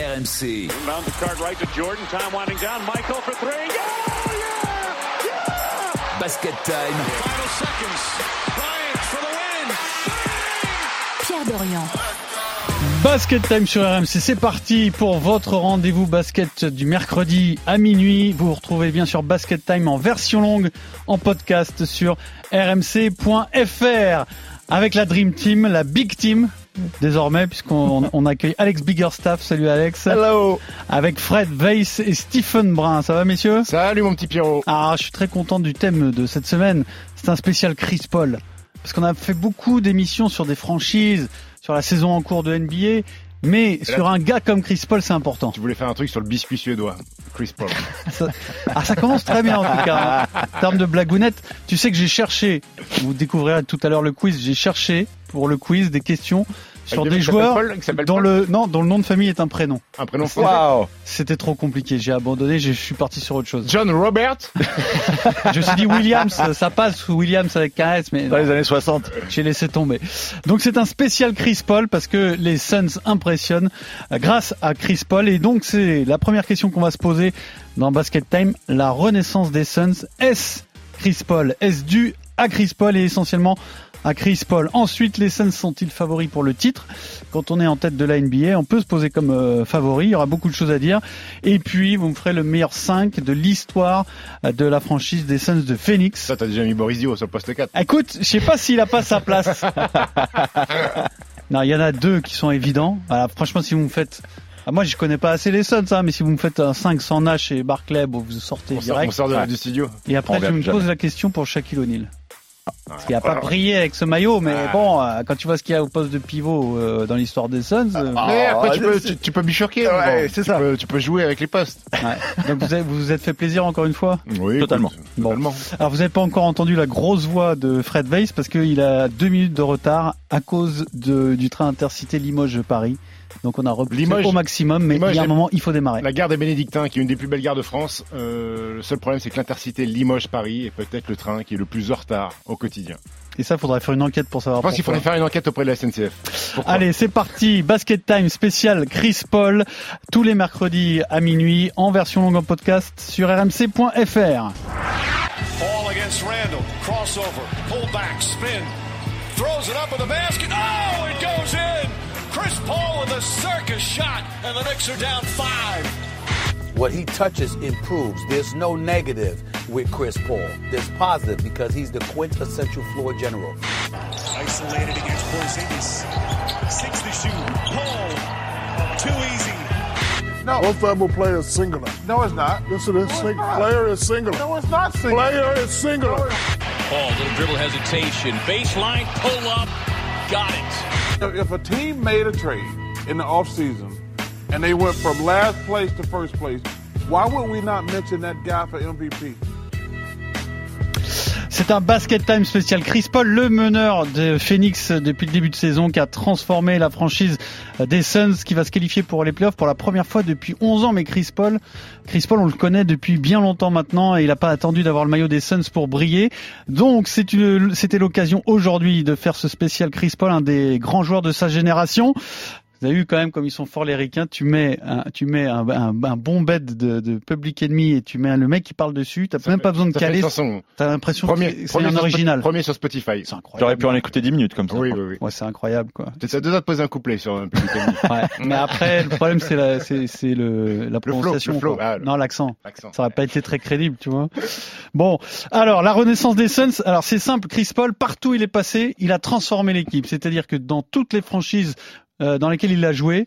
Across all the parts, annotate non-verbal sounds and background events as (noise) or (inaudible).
RMC. Inbound the card right to Jordan. Time winding down. Michael for three. Yeah! Yeah! Yeah! Basket time. Final seconds. Bryant for the win. Pierre Dorian. Basket Time sur RMC, c'est parti pour votre rendez-vous basket du mercredi à minuit. Vous vous retrouvez bien sûr Basket Time en version longue en podcast sur rmc.fr avec la Dream Team, la Big Team désormais puisqu'on on accueille Alex Biggerstaff. Salut Alex. Hello. Avec Fred Weiss et Stephen Brun. Ça va messieurs? Salut mon petit Pierrot. Ah, je suis très content du thème de cette semaine. C'est un spécial Chris Paul parce qu'on a fait beaucoup d'émissions sur des franchises sur la saison en cours de NBA. Mais là, sur un gars comme Chris Paul, c'est important. Tu voulais faire un truc sur le biscuit suédois, Chris Paul. (laughs) Ça, ah, ça commence très bien en tout cas. hein. En termes de blagounette, tu sais que j'ai cherché, vous découvrirez tout à l'heure le quiz, j'ai cherché pour le quiz des questions sur des joueurs Paul, dont Paul le non dont le nom de famille est un prénom. Un prénom. Waouh C'était trop compliqué, j'ai abandonné, je suis parti sur autre chose. John Robert. (laughs) Je me suis dit Williams, ça passe Williams avec un S, mais Dans non. les années 60. J'ai laissé tomber. Donc c'est un spécial Chris Paul parce que les Suns impressionnent grâce à Chris Paul et donc c'est la première question qu'on va se poser dans Basket Time, la renaissance des Suns. Est-ce Chris Paul? Est-ce dû à Chris Paul? Et essentiellement à Chris Paul. Ensuite, les Suns sont-ils favoris pour le titre? Quand on est en tête de la NBA, on peut se poser comme euh, favori. Il y aura beaucoup de choses à dire. Et puis, vous me ferez le meilleur 5 de l'histoire euh, de la franchise des Suns de Phoenix. Ça, t'as déjà mis Boris Dio sur le poste 4. Écoute, je sais pas s'il a pas sa place. (laughs) non, il y en a deux qui sont évidents. Voilà, franchement, si vous me faites, ah, moi je connais pas assez les Suns, hein, mais si vous me faites un 5 sans Nash et Barclay, bon, vous sortez On sort, direct. on sort de- Ouais. du studio. Et après, On je me jamais. pose la question pour Shaquille O'Neal. Parce qu'il a pas brillé avec ce maillot, mais bon, euh, quand tu vois ce qu'il y a au poste de pivot euh, dans l'histoire des Suns, euh, Ah. Mais après, tu peux, tu, tu peux bifurquer. Ouais, bon. c'est ça. peux- tu peux jouer avec les postes. ouais. donc vous avez- vous vous êtes fait plaisir encore une fois? Oui, Totalement. écoute, Bon. totalement. Alors vous n'avez pas encore entendu la grosse voix de Fred Weiss parce qu'il a deux minutes de retard à cause de, du train intercité Limoges-Paris. Donc on a repoussé Limoges- au maximum, mais Limoges, il y a un moment, il faut démarrer. La gare des Bénédictins, qui est une des plus belles gares de France. Euh, le seul problème, c'est que l'intercité Limoges-Paris est peut-être le train qui est le plus en retard au quotidien. Et ça, faudrait faire une enquête pour savoir Je pense qu'il pourquoi. faudrait faire une enquête auprès de la SNCF. Pourquoi Allez, c'est parti. Basket Time spécial Chris Paul tous les mercredis à minuit en version longue en podcast sur rmc.fr. Ball against Randall. Crossover. Pull back. Spin. Throws it up with the basket. Oh, it goes in. Chris Paul with a circus shot. And the Knicks are down five. What he touches improves. There's no negative with Chris Paul. There's positive because he's the quintessential floor general. Isolated against Porzingis. Six to shoot. Paul. Too easy. No. One fumble player is singular. No, it's not. Yes, it is. Sing- player is singular. No, it's not singular. Player is singular. Paul, little dribble hesitation. Baseline, pull up. Got it. If a team made a trade in the offseason and they went from last place to first place, why would we not mention that guy for MVP? C'est un basket time spécial. Chris Paul, le meneur de Phoenix depuis le début de saison, qui a transformé la franchise des Suns, qui va se qualifier pour les playoffs pour la première fois depuis 11 ans. Mais Chris Paul, Chris Paul, on le connaît depuis bien longtemps maintenant et il n'a pas attendu d'avoir le maillot des Suns pour briller. Donc c'était l'occasion aujourd'hui de faire ce spécial Chris Paul, un des grands joueurs de sa génération. Vous avez vu quand même comme ils sont forts les ricains. Tu mets un, tu mets un, un- un bon bed de, de Public Enemy et tu mets le mec qui parle dessus. T'as même pas besoin de caler. T'as l'impression Premier, que c'est premier un original. Premier sur Spotify. C'est incroyable. J'aurais pu en écouter 10 minutes comme ça. Oui, oui, oui. Ouais, c'est incroyable quoi. Doigts de poser un couplet sur un public ami. (laughs) Ouais. Mais après, le problème c'est la, c'est, c'est le, la prononciation. le flow, quoi. ah, le- Non, l'accent. Accent. Ça aurait pas été très crédible, tu vois. Bon, alors la renaissance des Suns. Alors c'est simple, Chris Paul, partout où il est passé, il a transformé l'équipe. C'est-à-dire que dans toutes les franchises euh, dans lesquelles il a joué,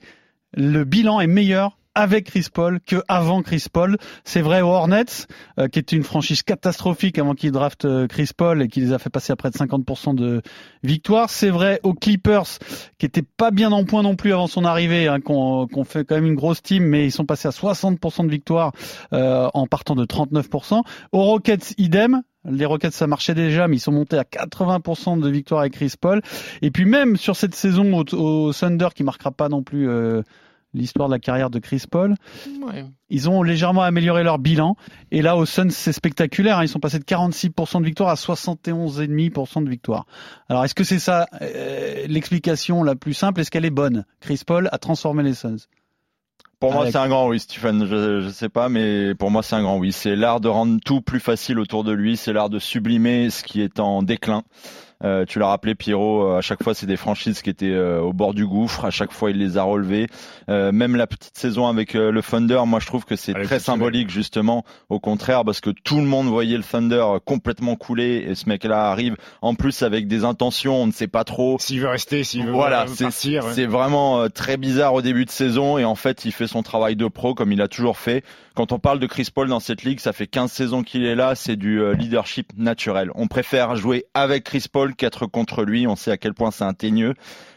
le bilan est meilleur avec Chris Paul que avant Chris Paul. C'est vrai aux Hornets, euh, qui était une franchise catastrophique avant qu'il drafte euh, Chris Paul et qui les a fait passer à près de 50% de victoires. C'est vrai aux Clippers, qui étaient pas bien en point non plus avant son arrivée, hein, qu'on qu'on fait quand même une grosse team, mais ils sont passés à 60% de victoires euh, en partant de 39%. Aux Rockets, idem. Les Rockets, ça marchait déjà, mais ils sont montés à 80% de victoires avec Chris Paul. Et puis même sur cette saison au, au Thunder, qui marquera pas non plus euh, l'histoire de la carrière de Chris Paul, Ouais. ils ont légèrement amélioré leur bilan. Et là, au Suns, c'est spectaculaire. hein. Ils sont passés de 46% de victoire à 71,5% de victoire. Alors, est-ce que c'est ça euh, l'explication la plus simple? Est-ce qu'elle est bonne Chris Paul a transformé les Suns? Pour moi, c'est un grand oui, Stephen. Je, je sais pas, mais pour moi, c'est un grand oui. C'est l'art de rendre tout plus facile autour de lui. C'est l'art de sublimer ce qui est en déclin. Euh, tu l'as rappelé, Pierrot. euh, À chaque fois, c'est des franchises qui étaient euh, au bord du gouffre. À chaque fois, il les a relevées. Euh, même la petite saison avec euh, le Thunder, moi, je trouve que c'est très symbolique, justement. Au contraire, parce que tout le monde voyait le Thunder euh, complètement couler, et ce mec-là arrive en plus avec des intentions. On ne sait pas trop. S'il veut rester, s'il veut Voilà, euh, c'est partir. ouais. c'est vraiment euh, très bizarre au début de saison et en fait il fait son travail de pro comme il a toujours fait. Quand on parle de Chris Paul dans cette ligue, ça fait 15 saisons qu'il est là, c'est du euh, leadership naturel. On préfère jouer avec Chris Paul qu'être contre lui, on sait à quel point c'est un teigneux.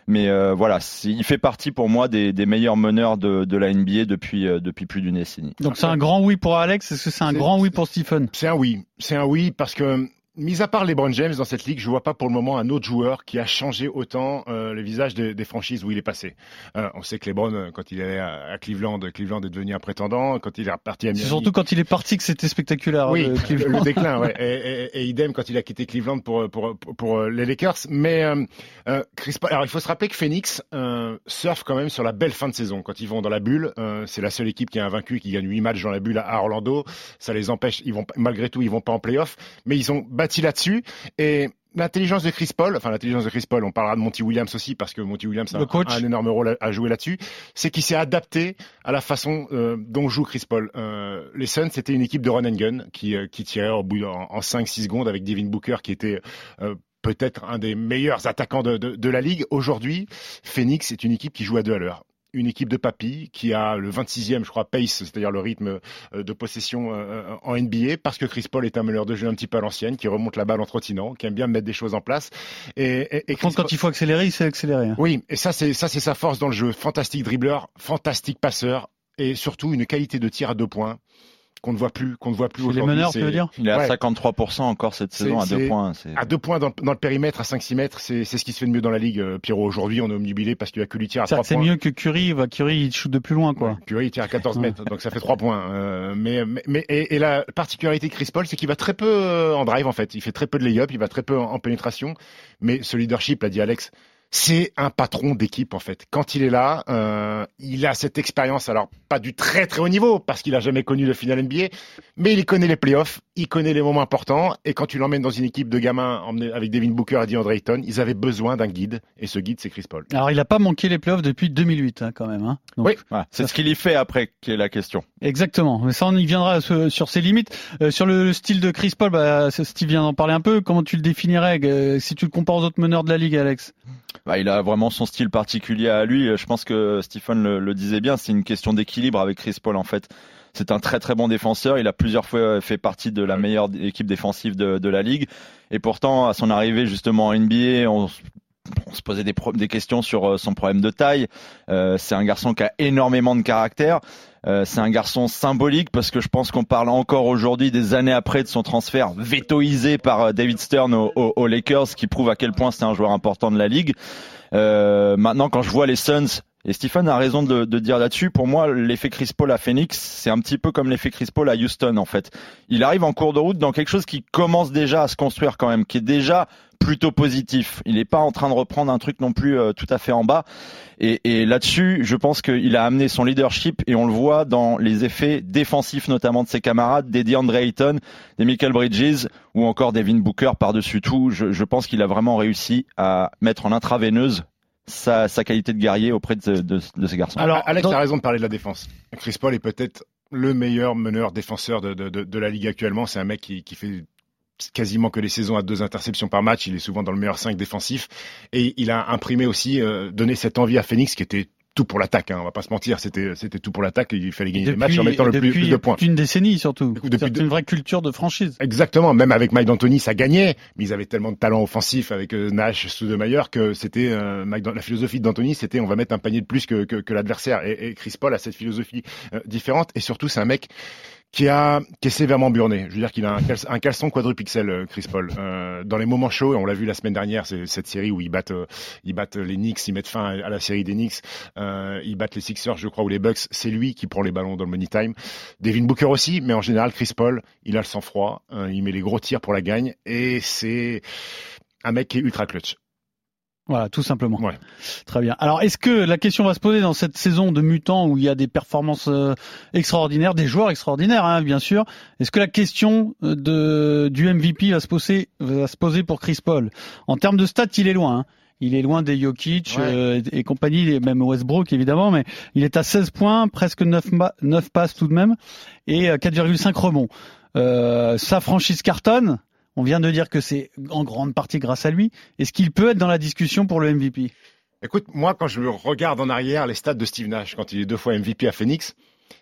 Mais euh, voilà, il fait partie pour moi des, des meilleurs meneurs de, de la NBA depuis, euh, depuis plus d'une décennie. Donc c'est un grand oui pour Alex. Est-ce que c'est un grand oui pour Stephen? C'est un oui. C'est un oui parce que, mis à part LeBron James dans cette ligue, je vois pas pour le moment un autre joueur qui a changé autant euh, le visage des, des franchises où il est passé. Euh, on sait que LeBron, euh, quand il est à, Cleveland, Cleveland est devenu un prétendant. Quand il est reparti à C'est Miami, surtout quand il est parti que c'était spectaculaire. oui, euh, (laughs) le, déclin, ouais. Et, et- et idem quand il a quitté Cleveland pour pour pour, pour, euh, les Lakers. Mais euh, Chris alors il faut se rappeler que Phoenix euh, surfe quand même sur la belle fin de saison. Quand ils vont dans la bulle, euh, c'est la seule équipe qui a invaincu, qui gagne 8 matchs dans la bulle à, à Orlando. Ça les empêche, ils vont malgré tout, ils vont pas en playoff, mais ils ont bâti là-dessus. Et L'intelligence de Chris Paul, enfin l'intelligence de Chris Paul, on parlera de Monty Williams aussi parce que Monty Williams a, a un énorme rôle à, jouer là-dessus, c'est qu'il s'est adapté à la façon euh, dont joue Chris Paul. Euh, les Suns, c'était une équipe de run and gun qui, euh, qui tirait au bout en, en 5-6 secondes avec Devin Booker qui était peut-être un des meilleurs attaquants de, de, de la ligue. Aujourd'hui, Phoenix est une équipe qui joue à deux à l'heure. Une équipe de papy qui a le 26e, je crois, pace, c'est-à-dire le rythme euh, de possession euh, en NBA, parce que Chris Paul est un meneur de jeu un petit peu à l'ancienne, qui remonte la balle en trottinant, qui aime bien mettre des choses en place. Et, quand il faut accélérer, il sait accélérer. hein. oui, et ça c'est ça c'est sa force dans le jeu. Fantastique dribbleur, fantastique passeur et surtout une qualité de tir à deux points qu'on ne voit plus, qu'on ne voit plus Chez les aujourd'hui. meneurs, tu veux dire Il est à Ouais. 53% encore cette saison à deux points. c'est- À deux points dans, le- dans le périmètre, à 5-6 mètres, c'est c'est ce qui se fait de mieux dans la ligue. euh, Pierrot, aujourd'hui, on est omnubilé parce qu'il a que lui tir à C'est trois c'est points. mieux que Curry. Bah, Curry, il shoot de plus loin, quoi. Curry il tire à 14 Ouais. mètres, donc ça fait 3 points. Euh, mais mais, mais- et, et la particularité de Chris Paul, c'est qu'il va très peu euh, en drive en fait. Il fait très peu de lay-up, il va très peu en, en pénétration. Mais ce leadership, l'a dit Alex, c'est un patron d'équipe en fait. Quand il est là, euh, il a cette expérience. Alors pas du très très haut niveau parce qu'il a jamais connu le final NBA, mais il connaît les playoffs, il connaît les moments importants. Et quand tu l'emmènes dans une équipe de gamins emmenés avec Devin Booker et DeAndre Ayton, ils avaient besoin d'un guide. Et ce guide, c'est Chris Paul. Alors, il a pas manqué les playoffs depuis 2008, hein, quand même. Hein. Donc, Oui. Voilà. C'est ce qu'il y fait après qui est la question. Exactement. Mais ça, on y viendra sur, sur ses limites. Euh, sur le, le style de Chris Paul, bah, Steve vient d'en parler un peu. Comment tu le définirais euh, si tu le compares aux autres meneurs de la ligue, Alex? Bah, il a vraiment son style particulier à lui. Je pense que Stephen le, le disait bien, c'est une question d'équilibre avec Chris Paul en fait. C'est un très très bon défenseur. Il a plusieurs fois fait partie de la meilleure équipe défensive de, de la ligue. Et pourtant, à son arrivée justement en NBA, on, se posait des questions sur euh, son problème de taille. Euh, c'est un garçon qui a énormément de caractère. Euh, c'est un garçon symbolique parce que je pense qu'on parle encore aujourd'hui, des années après, de son transfert vétoisé par euh, David Stern aux, aux- aux Lakers, qui prouve à quel point c'est un joueur important de la ligue. Euh, maintenant, quand je vois les Suns, et Stephen a raison de, de dire là-dessus, pour moi, l'effet Chris Paul à Phoenix, c'est un petit peu comme l'effet Chris Paul à Houston, en fait. Il arrive en cours de route dans quelque chose qui commence déjà à se construire quand même, qui est déjà plutôt positif. Il n'est pas en train de reprendre un truc non plus euh, tout à fait en bas. Et, et là-dessus, je pense qu'il a amené son leadership et on le voit dans les effets défensifs notamment de ses camarades, des DeAndre Ayton, des Michael Bridges ou encore Devin Booker par-dessus tout. Je, je pense qu'il a vraiment réussi à mettre en intraveineuse sa, sa qualité de guerrier auprès de, de, de ces garçons. Alors, Alex dans- a raison de parler de la défense. Chris Paul est peut-être le meilleur meneur défenseur de, de, de, de la ligue actuellement. C'est un mec qui, qui fait quasiment que les saisons à deux interceptions par match. Il est souvent dans le meilleur 5 défensif. Et il a imprimé aussi, euh, donné cette envie à Phoenix qui était tout pour l'attaque. Hein, on va pas se mentir, c'était c'était tout pour l'attaque. Il fallait gagner des matchs en mettant le plus, depuis plus de points. une décennie surtout. Depuis une vraie culture de franchise. Exactement, même avec Mike D'Antoni, ça gagnait, mais ils avaient tellement de talent offensif avec euh, Nash, Stoudemire que c'était euh, la philosophie d'Antoni, c'était on va mettre un panier de plus que, que, que l'adversaire. Et, et Chris Paul a cette philosophie euh, différente, et surtout c'est un mec qui a qui est sévèrement burné. Je veux dire qu'il a un, caleçon- quadrupixel, euh, Chris Paul. Euh, dans les moments chauds, et on l'a vu la semaine dernière, c'est cette série où ils battent euh, ils battent les Knicks, ils mettent fin à, à la série des Knicks, euh, ils battent les Sixers, je crois, ou les Bucks. C'est lui qui prend les ballons dans le money time. Devin Booker aussi, mais en général, Chris Paul, il a le sang-froid, hein, il met les gros tirs pour la gagne, et c'est un mec qui est ultra clutch. Voilà, tout simplement. Ouais. Très bien. Alors, est-ce que la question va se poser dans cette saison de mutants où il y a des performances euh, extraordinaires, des joueurs extraordinaires, hein, bien sûr. Est-ce que la question euh, de du MVP va se poser, va se poser pour Chris Paul? En termes de stats, il est loin. hein. Il est loin des Jokic Ouais. euh, et compagnie, et même Westbrook évidemment, mais il est à 16 points, presque 9, ma- 9 passes tout de même, et euh, 4,5 rebonds. Euh, sa franchise cartonne. On vient de dire que c'est en grande partie grâce à lui. Est-ce qu'il peut être dans la discussion pour le MVP Écoute, moi, quand je regarde en arrière les stats de Steve Nash, quand il est deux fois MVP à Phoenix,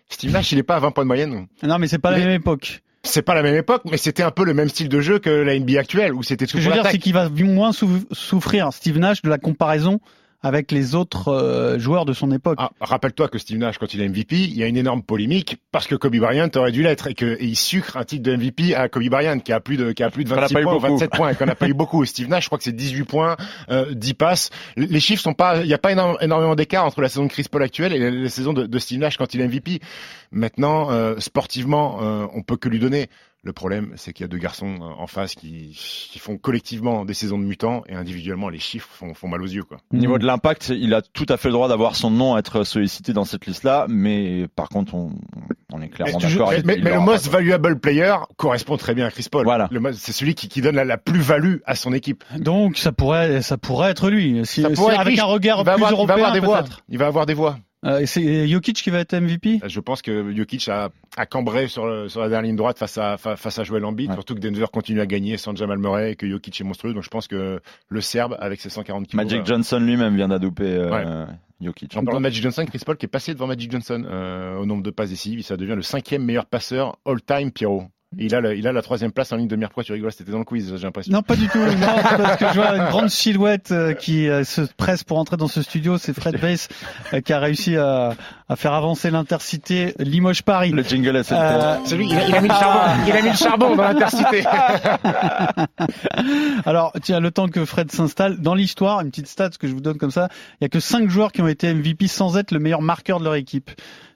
Steve Nash, il est pas à 20 points de moyenne. Non, mais c'est pas la même époque. C'est pas la même époque, mais c'était un peu le même style de jeu que la NBA actuelle, où c'était Ce que je veux dire, c'est qu'il va moins sou- souffrir, Steve Nash, de la comparaison avec les autres euh, joueurs de son époque. Ah, Rappelle-toi que Steve Nash, quand il est MVP, il y a une énorme polémique parce que Kobe Bryant aurait dû l'être et qu'il sucre un titre de MVP à Kobe Bryant qui a plus de, qui a plus de Qu'on a 26 pas eu points ou beaucoup. 27 points et qu'on n'a pas eu beaucoup. Steve Nash, je crois que c'est 18 points, euh, 10 passes. Les chiffres sont pas, il n'y a pas énorme- énormément d'écart entre la saison de Chris Paul actuelle et la, la saison de, de Steve Nash quand il est MVP. Maintenant, euh, sportivement, euh, on peut que lui donner. Le problème, c'est qu'il y a deux garçons euh, en face qui, qui font collectivement des saisons de mutants et individuellement, les chiffres font, font mal aux yeux. Quoi. Au niveau de l'impact, il a tout à fait le droit d'avoir son nom à être sollicité dans cette liste-là, mais par contre, on, on est clairement d'accord. mais, mais- mais le most pas, valuable player correspond très bien à Chris Paul. Voilà. C'est celui qui, qui donne la, la plus-value à son équipe. Donc, ça pourrait, ça pourrait être lui. Si, Ça si- pourrait être avec riche. un regard il va plus avoir, il va européen, avoir des voix. peut-être. Il va avoir des voix. Euh, c'est Jokic qui va être MVP Je pense que Jokic a, a cambré sur, le- sur la dernière ligne droite face à, fa- face à Joel Embiid, Ouais. surtout que Denver continue à gagner sans Jamal Murray et que Jokic est monstrueux. Donc je pense que le Serbe, avec ses 140 kilos... Magic euh, Johnson lui-même vient d'adouper euh, Jokic. En parlant de Magic Johnson, Chris Paul qui est passé devant Magic Johnson euh, au nombre de passes décisives, ça devient le cinquième meilleur passeur all-time, Pierrot. Il a, le- il a la troisième place en ligne de mire. Pourquoi tu rigoles C'était dans le quiz, j'ai l'impression. Non, pas du tout. (laughs) Non, c'est parce que je vois une grande silhouette euh, qui euh, se presse pour entrer dans ce studio. C'est Fred Bass euh, qui a réussi à, à faire avancer l'intercité Limoges-Paris. Le jingle est cette Euh, C'est lui, il a, il a mis le charbon, il a mis le charbon dans l'intercité. (laughs) Alors, tiens, le temps que Fred s'installe, dans l'histoire, une petite stat que je vous donne comme ça, il y a que cinq joueurs qui ont été MVP sans être le meilleur marqueur de leur équipe.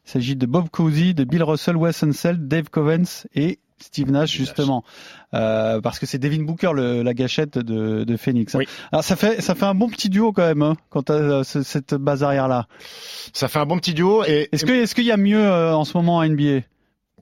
Il s'agit de Bob Cousy, de Bill Russell, Wes Unseld, Dave Covens et Steve Nash, justement. Euh, parce que c'est Devin Booker, le- la gâchette de, de Phoenix. Oui. Alors, ça fait, ça fait un bon petit duo quand même, hein, quand à cette base arrière-là. Ça fait un bon petit duo et Est-ce que, est-ce qu'il y a mieux euh, en ce moment en NBA?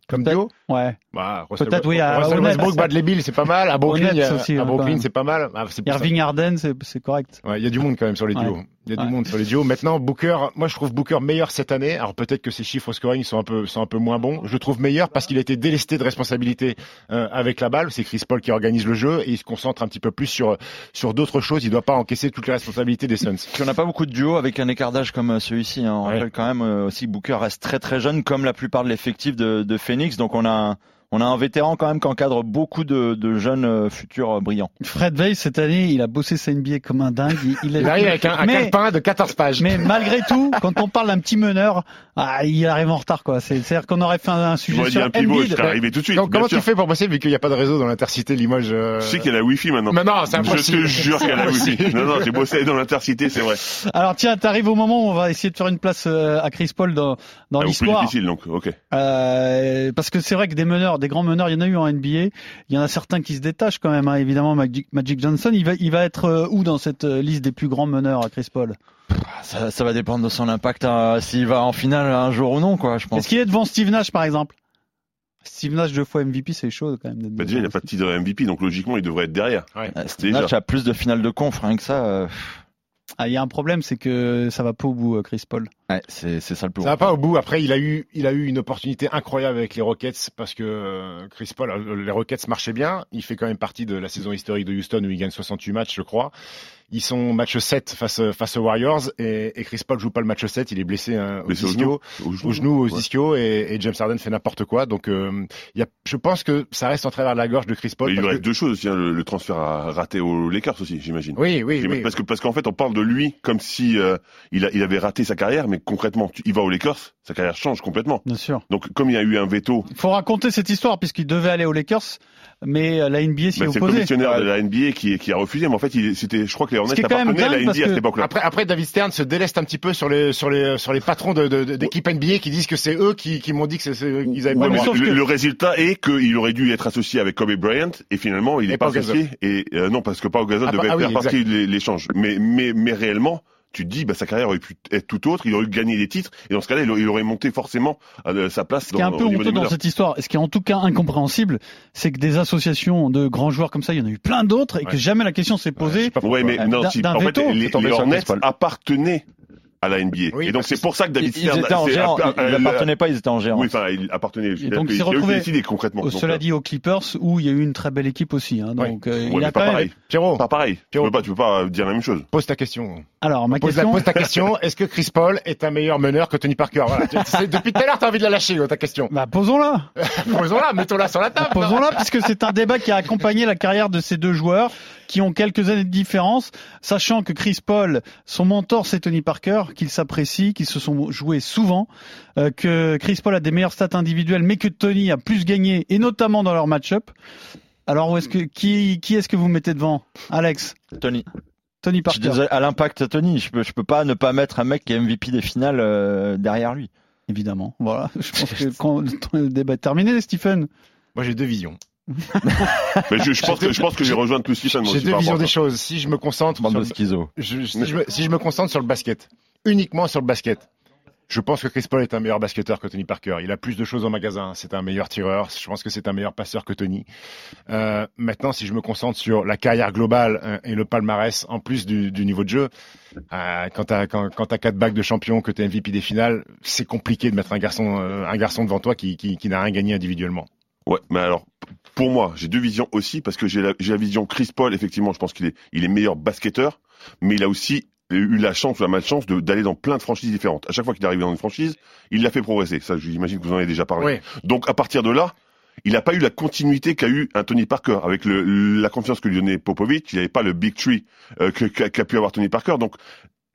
comme duo, Ouais. bah, Peut-être, oui, à Russell. Westbrook, Bradley Bill, c'est pas mal. À Brooklyn, aussi, à hein, Brooklyn, c'est pas mal. Ah. Irving Harden, c'est, correct. Ouais, il y a du monde quand même sur les Ouais. Il y a Ouais. du monde sur les duos. Maintenant, Booker, moi je trouve Booker meilleur cette année. Alors peut-être que ses chiffres au scoring sont un peu sont un peu moins bons. Je le trouve meilleur parce qu'il a été délesté de responsabilité euh, avec la balle. C'est Chris Paul qui organise le jeu et il se concentre un petit peu plus sur sur d'autres choses. Il doit pas encaisser toutes les responsabilités des Suns. Puis on n'a pas beaucoup de duos avec un écart d'âge comme euh, celui-ci. hein. On Ouais. rappelle quand même euh, aussi que Booker reste très très jeune, comme la plupart de l'effectif de, de Phoenix. Donc on a un, on a un vétéran quand même qui encadre beaucoup de, de jeunes euh, futurs euh, brillants. Fred Veil, cette année, il a bossé sa NBA comme un dingue. Il, il a- Il arrive avec un, un Mais- calepin de 14 pages. Mais malgré tout, quand on parle d'un petit meneur, ah, il arrive en retard, quoi. C'est- C'est-à-dire qu'on aurait fait un, un sujet sur un pivot, je arrivé tout de suite. Donc, comment sûr. tu fais pour passer vu qu'il n'y a pas de réseau dans l'intercité Limoges euh, Je sais qu'il y a la Wi-Fi maintenant. Mais non, c'est Je impossible. te jure qu'il y a la C'est Wi-Fi. Non, non, j'ai bossé dans l'intercité, c'est vrai. Alors tiens, t'arrives au moment où on va essayer de faire une place euh, à Chris Paul dans, dans Ah, l'histoire. difficile, donc, ok. Euh, parce que c'est vrai que des meneurs, des grands meneurs, il y en a eu en NBA. Il y en a certains qui se détachent quand même. hein. Évidemment, Magic, Magic Johnson, il va, il va être euh, où dans cette euh, liste des plus grands meneurs, à Chris Paul? Ça, ça va dépendre de son impact, hein, s'il va en finale un jour ou non, quoi. Je pense. Est-ce qu'il est devant Steve Nash, par exemple? Steve Nash deux fois MVP, c'est chaud quand même. Bah, déjà, il n'a devant. pas de titre MVP, donc logiquement, il devrait être derrière. Euh, Déjà. Nash a plus de finales de conf, rien que ça. euh, Ah, il y a un problème, c'est que ça va pas au bout, euh, Chris Paul. ouais, c'est c'est ça le plus Ça va pas au bout. Après, il a eu, il a eu une opportunité incroyable avec les Rockets parce que euh, Chris Paul, euh, les Rockets marchaient bien. Il fait quand même partie de la saison historique de Houston où il gagne 68 matchs, je crois. Ils sont match 7 face, face aux Warriors et, et Chris Paul joue pas le match 7. Il est blessé hein, au ischio, Au genou, au Ouais. ischio et, et James Harden fait n'importe quoi. Donc, euh, il y a, je pense que ça reste en travers de la gorge de Chris Paul. Mais il lui reste que- deux choses aussi, hein, le, le transfert à raté aux Lakers aussi, j'imagine. Oui, oui, oui. Parce que parce qu'en fait, on parle de lui comme si euh, il, a, il avait raté sa carrière, mais concrètement, tu, il va aux Lakers, sa carrière change complètement. Bien sûr. Donc, comme il y a eu un veto, Il faut raconter cette histoire puisqu'il devait aller aux Lakers, mais euh, la NBA s'y bah, est c'est le opposée. commissionnaire de la NBA qui, qui a refusé. Mais en fait, c'était, je crois que à la à cette époque-là. Après, après, David Stern se déleste un petit peu sur les sur les sur les patrons de de- de- d'équipes NBA qui disent que c'est eux qui, qui m'ont dit que c'est- c'est- qu'ils avaient Ouais, pas le le, que- le résultat est qu'il aurait dû être associé avec Kobe Bryant et finalement il n'est pas associé et euh, non parce que Pau Gasol Ah, devait ah faire partie de l'é- l'échange. Mais mais mais réellement tu te dis bah sa carrière aurait pu être tout autre, il aurait gagné des titres et dans ce cas-là il aurait, monté forcément à euh, sa place Ce qui est un peu honteux dans cette histoire, et ce qui est en tout cas incompréhensible, c'est que des associations de grands joueurs comme ça, il y en a eu plein d'autres, et que jamais la question s'est posée. Ouais, mais non, si, en fait, les, les Hornets appartenaient à la NBA. Oui, et donc c'est pour ça que David ils Stern, étaient en c'est géant, un- ils un- n'appartenaient pas, ils étaient en géant. Oui, enfin, il appartenait. Et donc, il s'est il retrouvé- décidé concrètement. Donc, Cela euh, dit aux Clippers, où il y a eu une très belle équipe aussi. Hein, donc euh, ouais, il mais a pas même. pareil. Pierrot, Pas pareil. Tu peux pas, tu peux pas dire la même chose. pose ta question. Alors ma Pose, la- question. pose ta question. (laughs) Est-ce que Chris Paul est un meilleur meneur que Tony Parker Voilà. Tu- tu Depuis tout à l'heure, t'as envie de la lâcher, ta question. Bah posons-la. (laughs) Posons-la, mettons-la sur la table. Posons-la puisque c'est un débat qui a accompagné la carrière de ces deux joueurs qui ont quelques années de différence, sachant que Chris Paul, son mentor c'est Tony Parker, qu'ils s'apprécient, qu'ils se sont joués souvent, euh, que Chris Paul a des meilleures stats individuelles, mais que Tony a plus gagné, et notamment dans leur match-up. Alors où est-ce que qui qui est-ce que vous mettez devant, Alex? Tony. Tony Je suis Parker. désolé, à l'impact Tony, je peux, je peux pas ne pas mettre un mec qui est MVP des finales euh, derrière lui. Évidemment. Voilà. (laughs) Je pense (laughs) que quand le débat est terminé, Stephen. Moi, j'ai deux visions. Mais je, je pense que je pense que j'ai rejoint plus Stephen. moi J'ai deux visions des choses. Si je me concentre sur de le- je- si, je me, si je me concentre sur le basket, uniquement sur le basket, je pense que Chris Paul est un meilleur basketteur que Tony Parker. Il a plus de choses au magasin. C'est un meilleur tireur. Je pense que c'est un meilleur passeur que Tony. Euh, maintenant, si je me concentre sur la carrière globale euh, et le palmarès, en plus du, du niveau de jeu, euh, quand t'as quand, quand t'as quatre bacs de champion, que t'es MVP des finales, c'est compliqué de mettre un garçon euh, un garçon devant toi qui, qui, qui n'a rien gagné individuellement. Ouais, mais alors pour moi, j'ai deux visions aussi parce que j'ai la, j'ai la vision Chris Paul. Effectivement, je pense qu'il est il est meilleur basketteur, mais il a aussi eu la chance ou la malchance de- d'aller dans plein de franchises différentes. À chaque fois qu'il est arrivé dans une franchise, il l'a fait progresser. Ça, j'imagine que vous en avez déjà parlé. Oui. Donc à partir de là, il n'a pas eu la continuité qu'a eu un Tony Parker avec le, la confiance que lui donnait Popovich. Il n'avait pas le big tree euh, que- qu'a qu'a pu avoir Tony Parker. Donc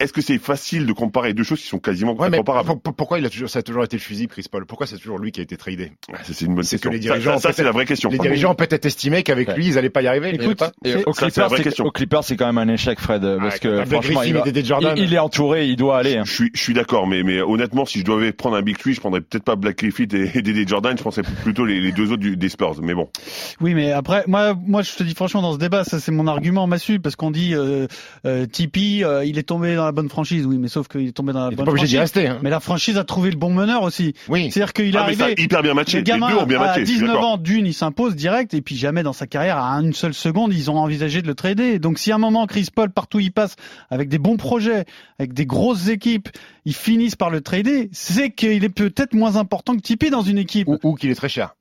est-ce que c'est facile de comparer deux choses qui sont quasiment Ouais, comparables pour- pour- pourquoi il a toujours ça a toujours été le fusil Chris Paul? Pourquoi c'est toujours lui qui a été tradé? Ah, C'est une bonne C'est que question. les Ça- dirigeants ça, c'est la vraie question. Les dirigeants ont peut-être estimé qu'avec Ouais. lui, ils allaient pas y arriver. Écoute, Et au ça, c'est question. quand même un échec, Fred, parce que franchement, il, va- et Dédé Jordan. il- il est entouré, il doit aller. Je suis, je suis d'accord, mais, mais honnêtement, si je devais prendre un big three, je prendrais peut-être pas Black Griffith et, (laughs) et Dédé Jordan, je penserais plutôt les, les deux autres du- des Spurs. Mais bon, Oui, mais après, moi, moi, je te dis franchement, dans ce débat, ça c'est mon argument massu, parce qu'on dit euh, euh, Tipeee, euh, il est tombé dans la bonne franchise. Oui, mais sauf qu'il est tombé dans la Il bonne obligé d'y franchise. rester. Hein. Mais la franchise a trouvé le bon meneur aussi. Oui. C'est-à-dire qu'il est ah, ça a arrivé. hyper bien matché. Les Les, gamins deux ont bien à matché. je suis 19 d'accord. ans d'une, il s'impose direct, et puis jamais dans sa carrière, à une seule seconde, ils ont envisagé de le trader. Donc si à un moment Chris Paul, partout il passe, avec des bons projets, avec des grosses équipes, ils finissent par le trader, c'est qu'il est peut-être moins important que Tipeee dans une équipe. Ou, ou qu'il est très cher.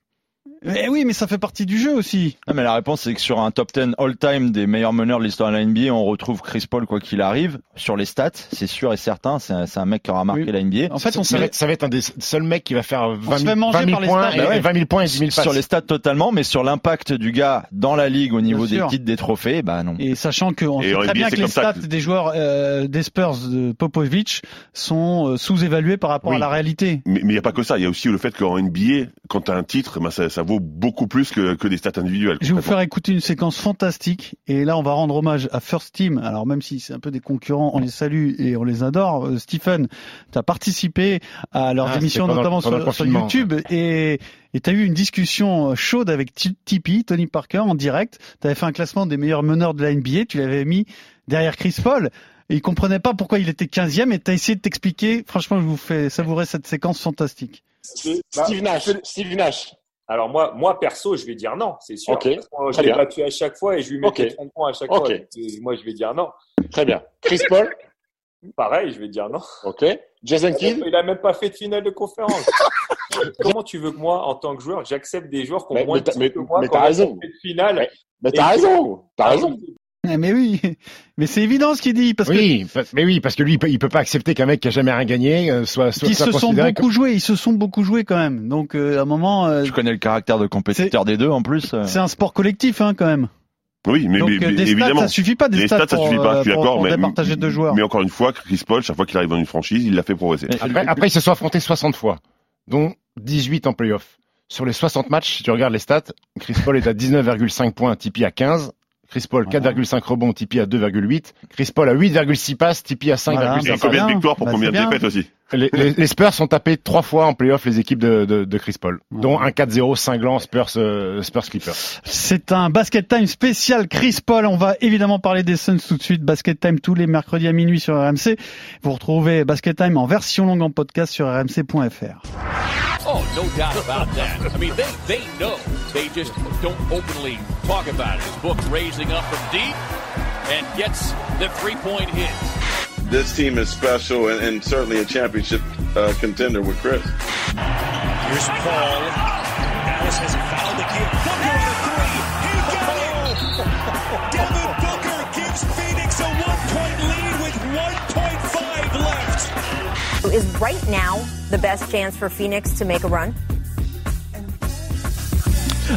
Eh oui, mais ça fait partie du jeu aussi. Non, mais la réponse, c'est que sur un top 10 all-time des meilleurs meneurs de l'histoire de la NBA, on retrouve Chris Paul quoi qu'il arrive. Sur les stats, c'est sûr et certain, c'est un, mec qui aura marqué Oui. la NBA. En fait, on ça, va être, ça va être un des seuls mecs qui va faire 20 se 000, fait manger 20 000 par les points, stats. et, Bah ouais. et 20 000 points et 10 000 passes. Sur les stats totalement, mais sur l'impact du gars dans la ligue au niveau des titres, des trophées, bah non. Et sachant qu'on sait très NBA, bien que les stats que- des joueurs euh, des Spurs de Popovich sont euh, sous-évalués par rapport Oui. à la réalité. Mais il n'y a pas que ça. Il y a aussi le fait qu'en NBA, quand tu as un titre, ben, ça, ça vaut beaucoup plus que, que des stats individuelles. Je vais vous faire écouter une séquence fantastique et là on va rendre hommage à First Team. Alors même si c'est un peu des concurrents, on les salue et on les adore. Euh, Stephen, tu as participé à leurs Ah, émissions notamment sur, YouTube et tu as eu une discussion chaude avec Ti- Tipeee, Tony Parker en direct. Tu avais fait un classement des meilleurs meneurs de la NBA, tu l'avais mis derrière Chris Paul. Et il comprenait pas pourquoi il était 15e et tu as essayé de t'expliquer. Franchement, je vous fais savourer cette séquence fantastique. Steve Nash. Steve Nash. Alors moi, moi perso, je vais dire non, c'est sûr. Je l'ai battu à chaque fois et je lui mettais Ok. 30 points à chaque fois. Donc, moi, je vais dire non. Très bien. Chris Paul. Pareil, je vais dire non. Ok. Jason Kidd. Il a même pas fait de finale de conférence. (laughs) Comment tu veux que moi, en tant que joueur, j'accepte des joueurs qui ont Mais- moins mais de mais- que moi, mais ont raison. fait de finale Mais t'as raison. T'as raison. Eh, mais oui, (laughs) mais c'est évident ce qu'il dit parce que Oui, mais oui, parce que lui, il peut, pas accepter qu'un mec qui a jamais rien gagné euh, soit, soit, Ils soit se sont beaucoup joués, ils se sont beaucoup joués quand même. Donc euh, à un moment, euh, Je connais le caractère de compétiteur des deux en plus. euh. c'est un sport collectif hein, quand même. Oui, mais, Donc mais- euh, mais des stats, évidemment. ça suffit pas des Les stats, stats, ça pour, suffit pas, je suis d'accord, mais, deux joueurs. mais encore une fois, Chris Paul, chaque fois qu'il arrive dans une franchise, il l'a fait progresser. Après, après, ils se sont affrontés 60 fois, dont 18 en playoff. Sur les 60 matchs, si tu regardes les stats, Chris Paul est à 19,5 points, Tipeee à 15. Chris Paul, 4,5 rebonds, Tipeee à 2,8. Chris Paul à 8,6 passes, Tipeee à 5,5. Voilà, Et combien bien. de victoires pour Bah, combien de défaites aussi Les, les- les Spurs ont tapé trois fois en playoff les équipes de, de, de Chris Paul, dont un 4-0 cinglant Spurs, euh, Spurs Clippers. C'est un basket time spécial Chris Paul. On va évidemment parler des Suns tout de suite. Basket time tous les mercredis à minuit sur RMC. Vous retrouvez Basket time en version longue en podcast sur rmc.fr. Oh, no doubt about that. I mean, they, they know. They just don't openly talk about it. His book, Raising Up from Deep, and gets the three-point hit. This team is special and, and certainly a championship uh, contender with Chris. Here's Paul. Dallas has fouled the kid. Booker on a three. He got it. (laughs) Devin Booker gives Phoenix a one-point lead with 1.5 left. Is right now the best chance for Phoenix to make a run?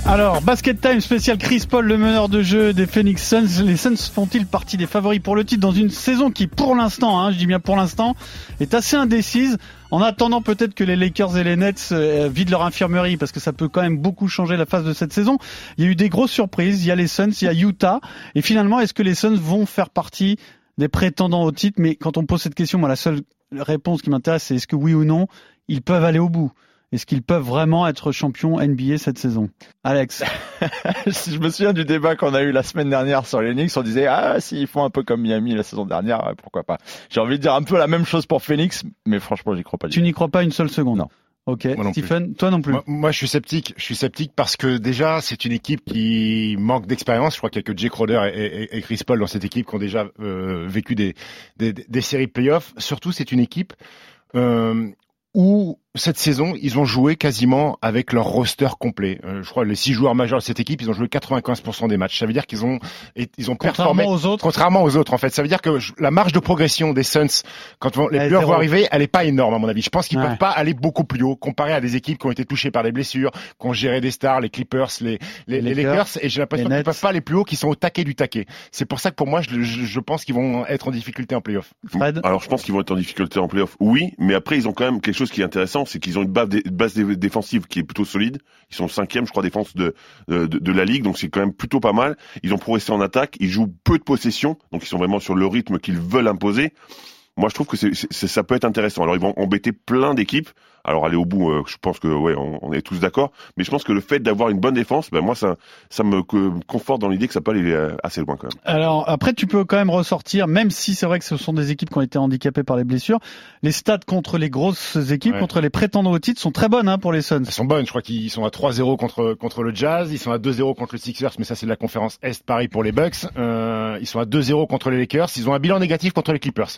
Alors, Basket Time spécial Chris Paul, le meneur de jeu des Phoenix Suns. Les Suns font-ils partie des favoris pour le titre dans une saison qui, pour l'instant, hein, je dis bien pour l'instant, est assez indécise? En attendant peut-être que les Lakers et les Nets euh, vident leur infirmerie, parce que ça peut quand même beaucoup changer la phase de cette saison. Il y a eu des grosses surprises. Il y a les Suns, il y a Utah. Et finalement, est-ce que les Suns vont faire partie des prétendants au titre? Mais quand on pose cette question, moi, la seule réponse qui m'intéresse, c'est est-ce que oui ou non, ils peuvent aller au bout? Est-ce qu'ils peuvent vraiment être champions NBA cette saison? Alex (laughs) je me souviens du débat qu'on a eu la semaine dernière sur les Knicks. On disait ah s'ils font un peu comme Miami la saison dernière, pourquoi pas. J'ai envie de dire un peu la même chose pour Phoenix, mais franchement j'y crois pas. du Tu n'y crois pas une seule seconde? Non. Ok. Plus. Stephen, toi non plus. Moi, moi, je suis sceptique. Je suis sceptique parce que déjà, c'est une équipe qui manque d'expérience. Je crois qu'il y a que Jay Crowder et, et- et Chris Paul dans cette équipe qui ont déjà euh, vécu des, des, des séries de playoffs. Surtout, c'est une équipe euh, où cette saison, ils ont joué quasiment avec leur roster complet. Euh, je crois les six joueurs majeurs de cette équipe, ils ont joué 95% des matchs. Ça veut dire qu'ils ont et- ils ont Contrairement performé aux autres. contrairement aux autres en fait. Ça veut dire que je- la marge de progression des Suns quand vont- les Elle playoffs vont arriver, elle est pas énorme à mon avis. Je pense qu'ils Ouais. peuvent pas aller beaucoup plus haut comparé à des équipes qui ont été touchées par des blessures, qui ont géré des stars, les Clippers, les les, Les les Lakers, et j'ai l'impression qu'ils peuvent pas aller plus haut, qu'ils sont au taquet du taquet. C'est pour ça que pour moi, je, je, je pense qu'ils vont être en difficulté en playoff. Fred? Alors je pense qu'ils vont être en difficulté en playoff, oui, mais après ils ont quand même quelque chose qui est intéressant, c'est qu'ils ont une base, dé- base dé- défensive qui est plutôt solide. Ils sont cinquième, je crois, défense de, de, de la ligue, donc c'est quand même plutôt pas mal. Ils ont progressé en attaque, ils jouent peu de possession, donc ils sont vraiment sur le rythme qu'ils veulent imposer. Moi, je trouve que ça peut être intéressant. Alors, ils vont embêter plein d'équipes. Alors, aller au bout, euh, je pense que, ouais, on, on est tous d'accord. Mais je pense que le fait d'avoir une bonne défense, ben moi, ça, ça me que- conforte dans l'idée que ça peut aller euh, assez loin quand même. Alors après, tu peux quand même ressortir, même si c'est vrai que ce sont des équipes qui ont été handicapées par les blessures, les stats contre les grosses équipes, Ouais. contre les prétendants au titre, sont très bonnes hein, pour les Suns. Elles sont bonnes. Je crois qu'ils sont à 3-0 contre contre le Jazz. Ils sont à 2-0 contre le Sixers, mais ça c'est de la conférence Est. Pareil pour les Bucks. Euh, ils sont à 2-0 contre les Lakers. Ils ont un bilan négatif contre les Clippers.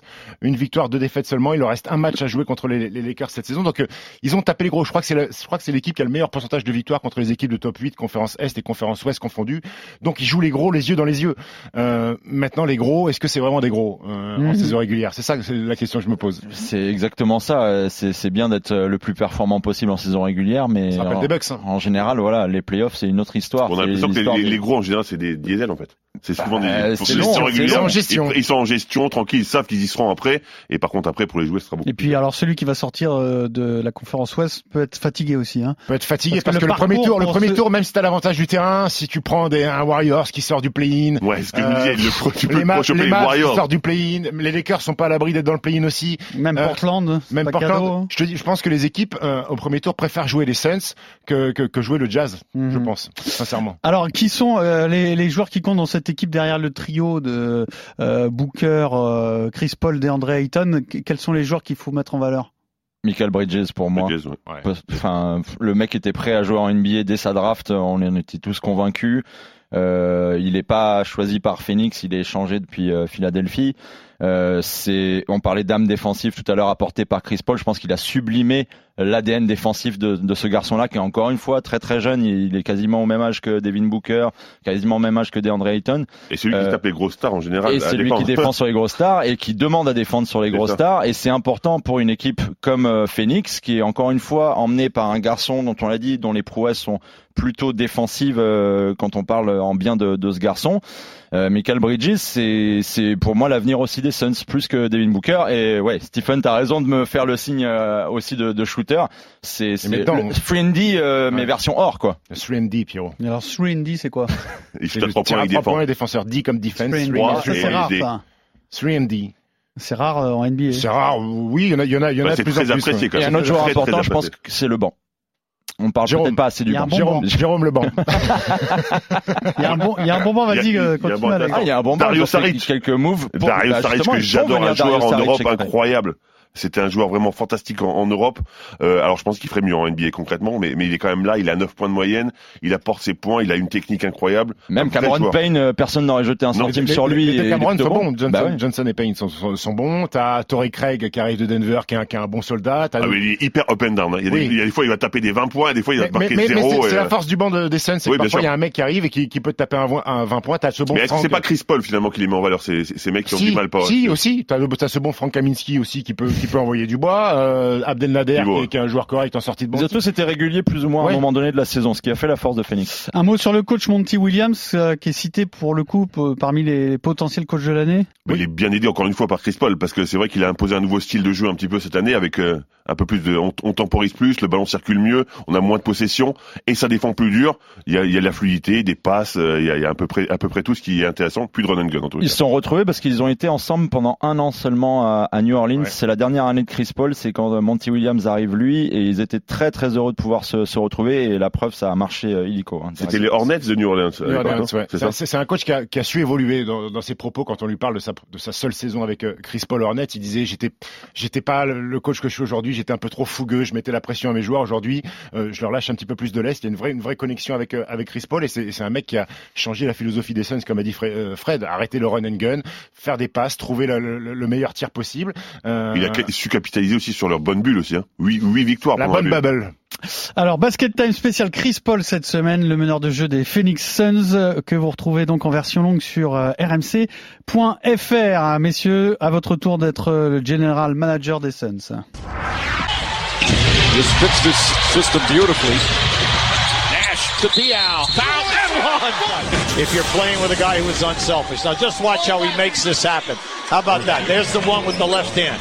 Une victoire, deux défaites seulement. Il leur reste un match à jouer contre les, les Lakers cette saison. Donc euh, ils ont tapé les gros. Je crois que c'est la- je crois que c'est l'équipe qui a le meilleur pourcentage de victoires contre les équipes de top 8, conférence Est et conférence Ouest confondues. Donc ils jouent les gros les yeux dans les yeux. Euh, maintenant les gros, est-ce que c'est vraiment des gros euh, en Mhm. saison régulière? C'est ça, c'est la question que je me pose. C'est exactement ça. euh, C'est c'est bien d'être euh, le plus performant possible en saison régulière, mais Ça en, des Bucks. hein. en général, voilà, les playoffs c'est une autre histoire. On a l'impression que les, des- les gros en général c'est des diesels en fait. C'est souvent Bah, des c'est long, c'est long. En gestion. Ils, ils sont en gestion, tranquilles, ils savent qu'ils y seront après. Et par contre après pour les jouer, ce sera beaucoup. Et puis alors celui qui va sortir euh, de la conférence Ouest peut être fatigué aussi. Hein. peut être fatigué Parce parce, que que, le le premier tour, le premier ce- tour, même si t'as l'avantage du terrain, si tu prends des, un Warriors qui sort du play-in, Ouais, ce que je Euh, le pro, tu peux les, ma- les les Mavs qui Warriors. sortent du play-in, les Lakers sont pas à l'abri d'être dans le play-in aussi. Même Euh, Portland, Même pas Portland, cadeau, hein. je te dis, je pense que les équipes euh, au premier tour préfèrent jouer les Suns que, que, que jouer le Jazz, je Mhm. pense, sincèrement. Alors, qui sont euh, les, les joueurs qui comptent dans cette équipe derrière le trio de euh, Booker, euh, Chris Paul, DeAndre Ayton Qu- Quels sont les joueurs qu'il faut mettre en valeur? Michael Bridges pour moi. Bridges, ouais. Parce- Enfin, le mec était prêt à jouer en NBA dès sa draft. On en était tous convaincus. Euh, il n'est pas choisi par Phoenix, il est échangé depuis euh, Philadelphie. Euh, c'est, on parlait d'âme défensive tout à l'heure apportée par Chris Paul. Je pense qu'il a sublimé l'ADN défensif de, de ce garçon-là, qui est encore une fois très très jeune. Il, il est quasiment au même âge que Devin Booker, quasiment au même âge que DeAndre Ayton. Et celui qui Euh, tape les grosses stars en général. Et c'est lui qui défend (laughs) sur les grosses stars et qui demande à défendre sur les grosses stars. Et c'est important pour une équipe comme euh, Phoenix, qui est encore une fois emmenée par un garçon dont on l'a dit, dont les prouesses sont plutôt défensives euh, quand on parle en bien de, de ce garçon. Euh, Michael Bridges, c'est c'est pour moi l'avenir aussi des Suns plus que Devin Booker. Et ouais, Stephen, t'as raison de me faire le signe euh, aussi de, de shooter. C'est c'est maintenant, le on- 3D euh, mais Ouais. version or quoi. 3D, Pierrot. Et alors 3D, c'est quoi (laughs) Il trois tir points, à il points et défenseur D comme defense. 3D, 3 ça et c'est rare ça. 3D. C'est rare euh, en NBA. C'est rare, oui, il y en a, il y en a, il y en Bah, a de c'est plus en plus. apprécié, quand Et même. un autre joueur Très, très important, je pense que c'est le banc. On parle Jérôme, peut-être pas assez du banc. bon Jérôme, banc. Jérôme. (laughs) Il y a un bon, il y a un bon banc, vas-y, il y a euh, un bon continue. Ah, il y a un bon banc. Dario Saric. Quelques moves. Dario bah, Saric, que j'adore, un joueur en Europe incroyable. C'était un joueur vraiment fantastique en, en Europe. Euh, alors je pense qu'il ferait mieux en NBA concrètement, mais, mais il est quand même là. Il a 9 points de moyenne. Il apporte ses points. Il a une technique incroyable. Même Cameron. Payne, euh, personne n'aurait jeté un centime Les- sur les- lui. les est Cameron sont bon. bons. Johnson, Bah ouais. Johnson et Payne sont, sont, sont bons. T'as Torrey Craig qui arrive de Denver, qui est un, qui est un bon soldat. Ah, mais il est hyper up and down. hein. Il y, a des, il y a des fois, il va taper des 20 points. Des fois, il va marquer mais- mais 0. c'est c'est la euh, force du banc de, des Suns, c'est Oui, que parfois il y a un mec qui arrive et qui, qui peut te taper un, un 20 points. T'as ce bon Mais est-ce que Frank. c'est pas Chris Paul finalement qui les met en valeur ces, mecs qui ont si, du mal pas si aussi, t'as ce bon Frank Kaminski aussi qui peut qui peut envoyer du bois, euh, Abdel Nader qui, est- qui est un joueur correct en sortie de banc. Ils tous été réguliers plus ou moins à un moment donné de la saison, ce qui a fait la force de Phoenix. Un mot sur le coach Monty Williams, euh, qui est cité pour le coup parmi les potentiels coachs de l'année. Il est bien aidé encore une fois par Chris Paul parce que c'est vrai qu'il a imposé un nouveau style de jeu un petit peu cette année avec euh, un peu plus de, on, on temporise plus, le ballon circule mieux, on a moins de possession et ça défend plus dur. Il y a, il y a de la fluidité, des passes, euh, il y a, il y a à peu près à peu près tout ce qui est intéressant, plus de run and gun en tout Ils cas. se sont retrouvés parce qu'ils ont été ensemble pendant un an seulement à, à New Orleans. Ouais. C'est la dernière année de Chris Paul, c'est quand euh, Monty Williams arrive lui et ils étaient très très heureux de pouvoir se, se retrouver et la preuve ça a marché euh, illico. hein, C'était les Hornets de New Orleans. New ouais. C'est un coach qui a, qui a su évoluer dans, dans ses propos quand on lui parle de sa, de sa seule saison avec euh, Chris Paul Hornet. Il disait j'étais j'étais pas le coach que je suis aujourd'hui, j'étais un peu trop fougueux, je mettais la pression à mes joueurs. Aujourd'hui, euh, je leur lâche un petit peu plus de l'est. Il y a une vraie une vraie connexion avec euh, avec Chris Paul et c'est c'est un mec qui a changé la philosophie des Suns comme a dit Fred, euh, Fred arrêter le run and gun, faire des passes, trouver le, le- le meilleur tir possible. Euh, Il a su capitaliser aussi sur leur bonne bulle aussi. Hein. Huit, huit victoires. la bonne bubble. Alors, Basket Time spécial Chris Paul cette semaine, le meneur de jeu des Phoenix Suns, euh, que vous retrouvez donc en version longue sur euh, rmc.fr. Messieurs, à votre tour d'être euh, le general manager des Suns. Just fits this system beautifully. Nash to Dial. Foul and one. If you're playing with a guy who is unselfish. Now just watch how he makes this happen. How about that? There's the one with the left hand.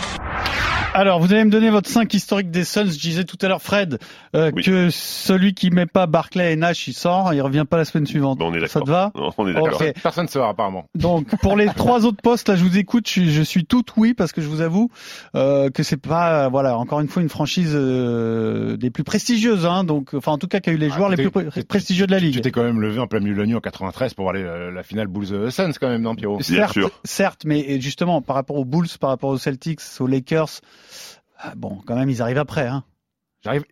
Alors, vous allez me donner votre 5 historique des Suns. Je disais tout à l'heure, Fred, euh, Oui. que celui qui met pas Barclay et Nash, il sort, il revient pas la semaine suivante. Bon, on est Ça te va (laughs) Non, On est d'accord. Personne ne saura apparemment. Donc pour les (laughs) trois autres postes, là je vous écoute, je, je suis tout oui parce que je vous avoue euh, que c'est pas euh, voilà encore une fois une franchise euh, des plus prestigieuses, hein, donc enfin en tout cas qui a eu les joueurs les plus prestigieux de la Tu ligue. t'es quand même levé en plein milieu de la nuit en 93 pour aller euh, la finale Bulls Suns quand même, non Pierrot? Bien Certes, sûr. certes, mais justement par rapport aux Bulls, par rapport aux Celtics, aux Lakers, ah, bon quand même ils arrivent après. Hein.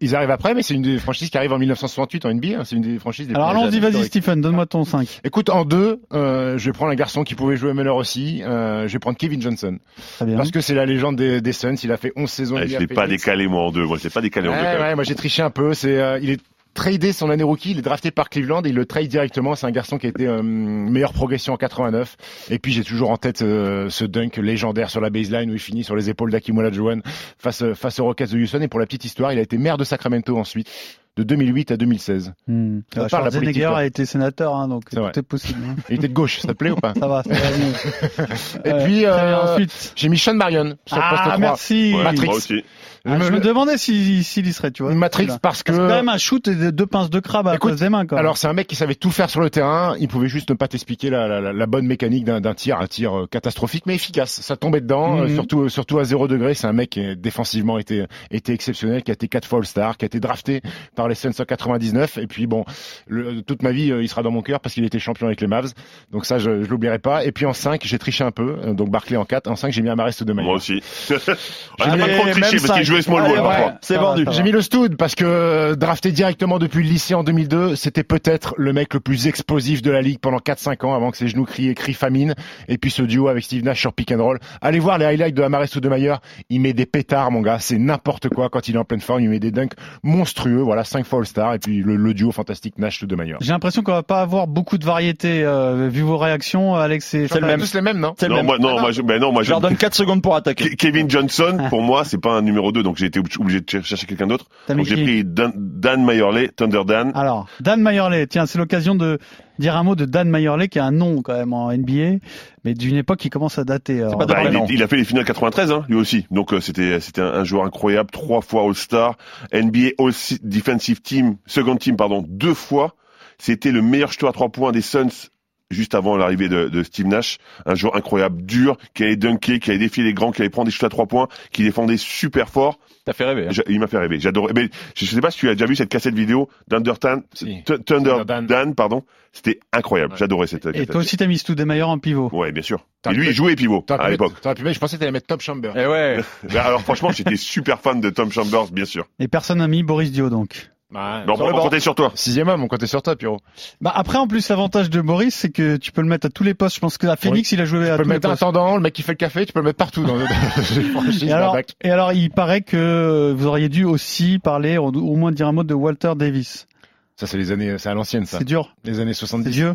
Ils arrivent après, mais c'est une des franchises qui arrive en 1968 en NBA. hein. C'est une des franchises des Alors allons-y, vas-y. Stephen, donne-moi ton 5. Écoute, en deux, euh, je vais prendre un garçon qui pouvait jouer meneur aussi. Euh, je vais prendre Kevin Johnson. Très bien. Parce que c'est la légende des, des Suns. Il a fait 11 saisons. Ah, je à l'ai pas décalé moi en deux. Moi, je l'ai pas décalé en deux. Ouais, même. ouais, moi j'ai triché un peu. C'est, euh, il est tradé son année rookie, il est drafté par Cleveland il le trade directement. C'est un garçon qui a été euh, meilleure progression en 89. Et puis j'ai toujours en tête euh, ce dunk légendaire sur la baseline où il finit sur les épaules d'Akim Olajuwon face euh, face aux Rockets de Houston. Et pour la petite histoire, il a été maire de Sacramento ensuite, de 2008 à 2016. Hmm. Ça parle, Schwarzenegger a été sénateur, hein, donc C'est tout vrai. est possible. hein. Il était de gauche, ça te plaît ou pas (laughs) Ça va, ça va mieux. Et puis euh, ensuite. j'ai mis Sean Marion sur le poste Ah 3. merci. Ouais, Matrix. Moi aussi. Ah, je me demandais s'il y serait, tu vois. Matrix parce que C'est quand même un shoot et de- deux pinces de crabe à cause des mains, quand même. Alors c'est un mec qui savait tout faire sur le terrain. Il pouvait juste ne pas t'expliquer la, la, la- la bonne mécanique d'un tir, un tir euh, catastrophique mais efficace. Ça tombait dedans, Mhm. euh, surtout surtout à zéro degré. C'est un mec qui défensivement était était exceptionnel, qui a été quatre fois All-Star, qui a été drafté par les Suns en 99. Et puis bon, le- toute ma vie, euh, il sera dans mon cœur parce qu'il était champion avec les Mavs. Donc ça, je, je l'oublierai pas. Et puis en 5, j'ai triché un peu. Euh, Donc Barclay en 4. En 5, j'ai mis Amarest de Moi manière. aussi. (laughs) On a pas Allez, trop triché parce qu'il jouait small ball ouais, parfois. c'est vendu. J'ai mis le stud parce que euh, drafté directement depuis le lycée en 2002, c'était peut-être le mec le plus explosif de la ligue pendant 4-5 ans avant que ses genoux crient cri famine. Et puis ce duo avec Steve Nash sur pick and roll. Allez voir les highlights de Amaré Soudemayer. Il met des pétards, mon gars. C'est n'importe quoi quand il est en pleine forme. Il met des dunks monstrueux. Voilà, 5 fois All-Star. Et puis le, le duo fantastique Nash Soudemayer. J'ai l'impression qu'on va pas avoir beaucoup de variété euh, vu vos réactions, Alex et C'est le même. Tous les mêmes, non C'est le Non, même. moi, non, moi, je, ben non, moi, Je leur donne 4 secondes pour attaquer. Ke- Kevin Johnson, pour moi, c'est pas un numéro 2, donc j'ai été obligé de cher- chercher quelqu'un d'autre. Donc j'ai pris Dan, Dan Meyerley, Thunder Dan. Alors, Dan Meyerley, tiens, c'est l'occasion de dire un mot de Dan Meyerley, qui a un nom quand même en NBA, mais d'une époque qui commence à dater. alors. Bah, vrai, il, a fait les finales 93, hein, lui aussi. Donc euh, c'était c'était un, un joueur incroyable, trois fois All-Star, NBA All Defensive Team, Second Team, pardon, deux fois. C'était le meilleur shooter à trois points des Suns juste avant l'arrivée de, de Steve Nash. Un joueur incroyable, dur, qui allait dunker, qui allait défier les grands, qui allait prendre des shoots à trois points, qui défendait super fort. T'as fait rêver. hein. Il m'a fait rêver. J'adorais. Mais je sais pas si tu as déjà vu cette cassette vidéo d'Undertan, Si. Thunder Thunder Dan. Dan. pardon. C'était incroyable. J'adorais cette Et cassette. toi aussi, t'as mis Stoudemire en pivot. Ouais, bien sûr. Et lui, il jouait pivot à l'époque. Je pensais que t'allais mettre Top Chamber. Eh (laughs) ouais. Alors franchement, j'étais super fan de Tom Chambers, bien sûr. Et personne n'a mis Boris Dio, donc. Bah, Mais on, le on comptait sur toi. Sixième homme, on comptait sur toi, Pierrot. Bah après, en plus, l'avantage de Boris, c'est que tu peux le mettre à tous les postes. Je pense que à Phoenix, il a joué à Tu peux tous le les mettre postes. intendant, le mec qui fait le café, tu peux le mettre partout dans (laughs) franchise Et alors, bac. et alors, il paraît que vous auriez dû aussi parler, au moins dire un mot de Walter Davis. Ça, c'est les années, c'est à l'ancienne, ça. C'est dur, Les années c'est 70. vieux.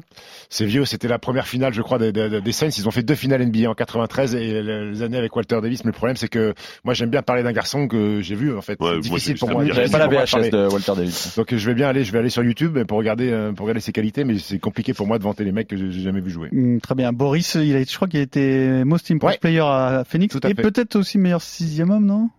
C'est vieux, c'était la première finale, je crois, des, des, des Saints. Ils ont fait deux finales NBA en 93 et les années avec Walter Davis. Mais le problème, c'est que moi, j'aime bien parler d'un garçon que j'ai vu, en fait. Ouais, c'est moi, difficile je- pour moi. J'avais difficile pas la pour moi de VHS parler. de Walter Davis. Donc, je vais bien aller, je vais aller sur YouTube pour regarder, euh, pour regarder ses qualités, mais c'est compliqué pour moi de vanter les mecs que j'ai jamais vu jouer. Hum, très bien. Boris, il a, je crois qu'il a été most improved Ouais. player à Phoenix Tout à et peut-être aussi meilleur sixième homme, non?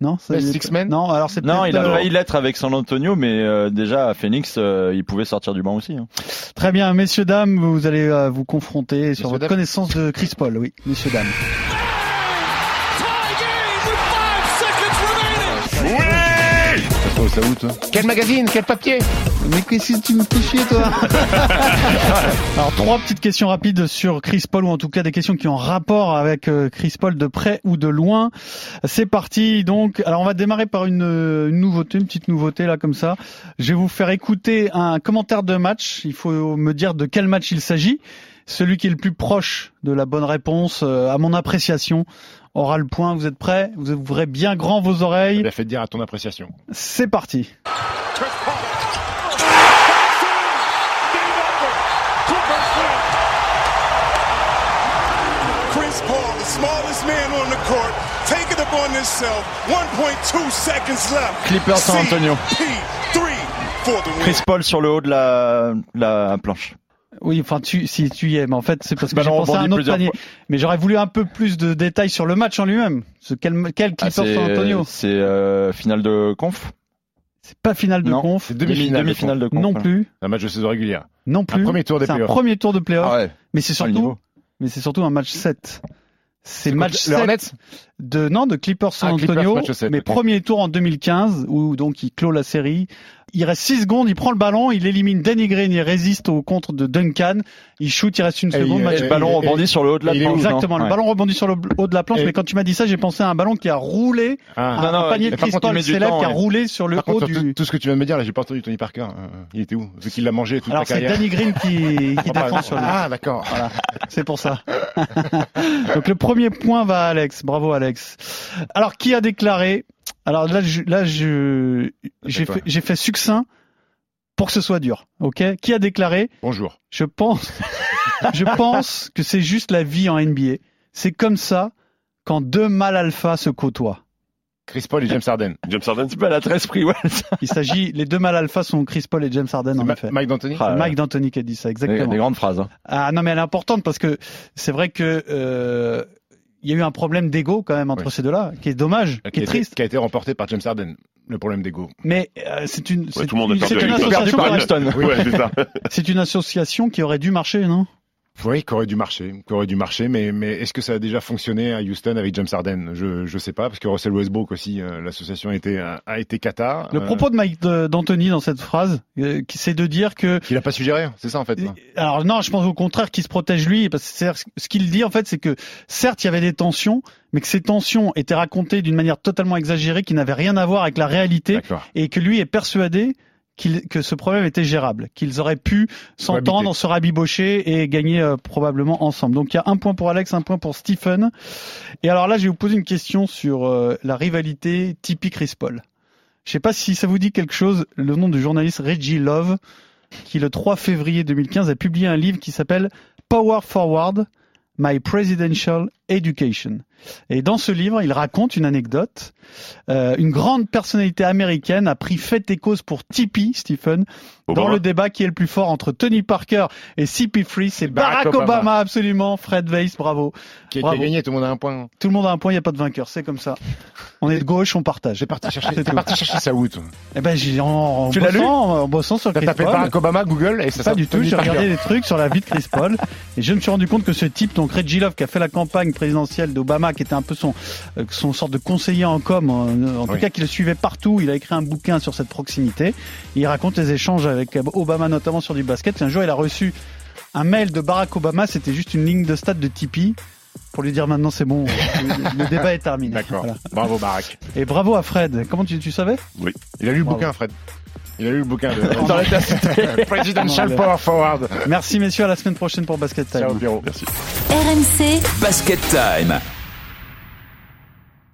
Non, ça, six man Non, alors c'est Non, il a failli l'être avec San Antonio, mais euh, déjà à Phoenix, euh, il pouvait sortir du banc aussi. hein. Très bien, messieurs dames, vous allez euh, vous confronter sur votre dames. connaissance de Chris Paul, oui, messieurs dames. Ça où, toi Quel magazine Quel papier Mais qu'est-ce que tu me fais chier, toi (laughs) Alors, trois petites questions rapides sur Chris Paul, ou en tout cas des questions qui ont rapport avec euh, Chris Paul de près ou de loin. C'est parti, donc. Alors, on va démarrer par une, euh, une nouveauté, une petite nouveauté, là, comme ça. Je vais vous faire écouter un commentaire de match. Il faut me dire de quel match il s'agit. Celui qui est le plus proche de la bonne réponse, euh, à mon appréciation, aura le point. Vous êtes prêts? Vous ouvrez bien grand vos oreilles. Il a fait dire à ton appréciation. C'est parti. Chris Paul, the smallest man on the court, take it upon himself. 1.2 seconds left. Clippers San Antonio. CP3 for the win. Chris Paul sur le haut de la, la planche. Oui, enfin, tu, si tu y es, mais en fait, c'est parce que j'ai Ballon pensé à un autre panier. fois. Mais j'aurais voulu un peu plus de détails sur le match en lui-même. Ce quel, quel Ah, Clippers c'est San Antonio c'est, euh, finale de conf? C'est pas finale de Non. conf. C'est demi-finale. de Demi-finale de conf. Non voilà. plus. Un match de saison régulière. Non Un plus. premier tour des C'est un playoffs. premier tour de playoff. Ah ouais. Mais c'est surtout, mais c'est surtout un match 7. C'est match contre 7 les Hornets? De, non, de Clippers San Ah, Clippers, Antonio. match 7, mais premier tour en 2015, où donc il clôt la série. Il reste 6 secondes, il prend le ballon, il élimine Danny Green, il résiste au contre de Duncan. Il shoot, il reste une Et seconde. il- match et- Le ballon rebondit sur le haut de la planche. Exactement, le Ouais. ballon rebondit sur le haut de la planche, Et- mais quand tu m'as dit ça, j'ai pensé à un ballon qui a roulé, Ah. un, Non, non, un panier de Chris Paul célèbre temps, qui a roulé sur le Par haut contre, tout, du... tout ce que tu viens de me dire, là, j'ai pas entendu Tony Parker. Euh, il était où? Vu qu'il l'a mangé toute Alors c'est. Danny Green qui, (laughs) qui Ah, défend sur lui. Ah, d'accord. Voilà, c'est pour ça. (laughs) Donc le premier point va à Alex. Bravo Alex. Alors qui a déclaré Alors là, je, là, je, j'ai fait, j'ai fait succinct pour que ce soit dur. Ok? Qui a déclaré Bonjour. Je pense, (laughs) je pense que c'est juste la vie en NBA. C'est comme ça quand deux mâles alpha se côtoient. Chris Paul et James Harden. (laughs) James Harden, C'est pas la 13 prix, ouais. (laughs) Il s'agit, les deux mâles alpha sont Chris Paul et James Harden en Ma- effet. Mike D'Antoni. Ah, C'est Mike D'Antoni qui a dit ça, Des, exactement. des grandes phrases. hein. Ah non, mais elle est importante parce que c'est vrai que euh, il y a eu un problème d'ego quand même entre Oui. ces deux-là, qui est dommage, qui a est été- triste. Qui a été remporté par James Harden. Le problème d'ego. Mais euh, c'est une, tout le monde association. Oui, ouais, c'est ça. (laughs) c'est une association qui aurait dû marcher, non? Oui, qui aurait dû marcher, qui aurait dû marcher, mais, mais est-ce que ça a déjà fonctionné à Houston avec James Harden? Je je sais pas, parce que Russell Westbrook aussi, euh, l'association a été a été cata. Le Euh, propos de Mike d'Anthony dans cette phrase, euh, c'est de dire que qu'il a pas suggéré, c'est ça en fait. Alors non, je pense au contraire qu'il se protège lui, parce que ce qu'il dit en fait, c'est que certes il y avait des tensions, mais que ces tensions étaient racontées d'une manière totalement exagérée, qui n'avait rien à voir avec la réalité, et que lui est persuadé que ce problème était gérable, qu'ils auraient pu s'entendre, se rabibocher et gagner euh, probablement ensemble. Donc il y a un point pour Alex, un point pour Stephen. Et alors là, je vais vous poser une question sur euh, la rivalité Tipeee Chris Paul. Je sais pas si ça vous dit quelque chose, le nom du journaliste Reggie Love, qui le 3 février 2015 a publié un livre qui s'appelle Power Forward, My Presidential Education. Et dans ce livre, il raconte une anecdote. Euh, une grande personnalité américaine a pris fait et cause pour Tipeee, Stephen, dans le débat qui est le plus fort entre Tony Parker et CP3. C'est Barack, Barack Obama. Obama. absolument. Fred Weiss, bravo. Qui, qui Bravo. a gagné, tout le monde a un point. Tout le monde a un point, il n'y a pas de vainqueur, c'est comme ça. On est de gauche, on partage. J'ai parti chercher, (laughs) t'es parti chercher ça où toi Eh ben, j'ai en, en Tu l'as lu bossant, en bossant sur T'as Chris tapé Paul. Barack Obama Google et ça Pas du tout, j'ai Parker. regardé des trucs sur la vie de Chris Paul et je me suis rendu compte que ce type, donc Reggie Love, qui a fait la campagne présidentielle d'Obama, qui était un peu son, euh, son sorte de conseiller en com, en, en tout Oui. cas qui le suivait partout, il a écrit un bouquin sur cette proximité. Et il raconte les échanges avec Obama, notamment sur du basket. Et un jour, il a reçu un mail de Barack Obama, c'était juste une ligne de stade de Tipeee pour lui dire maintenant c'est bon, (laughs) le, débat est terminé. D'accord. Voilà. Bravo Barack. Et bravo à Fred. Comment tu, tu savais? Oui. Il a lu le Bravo. bouquin, Fred. Il a lu le bouquin de... (laughs) dans la. (laughs) Presidential Non, Power Forward. Merci messieurs, à la semaine prochaine pour Basket Time. Ciao Pierrot. Merci. RMC Basket Time.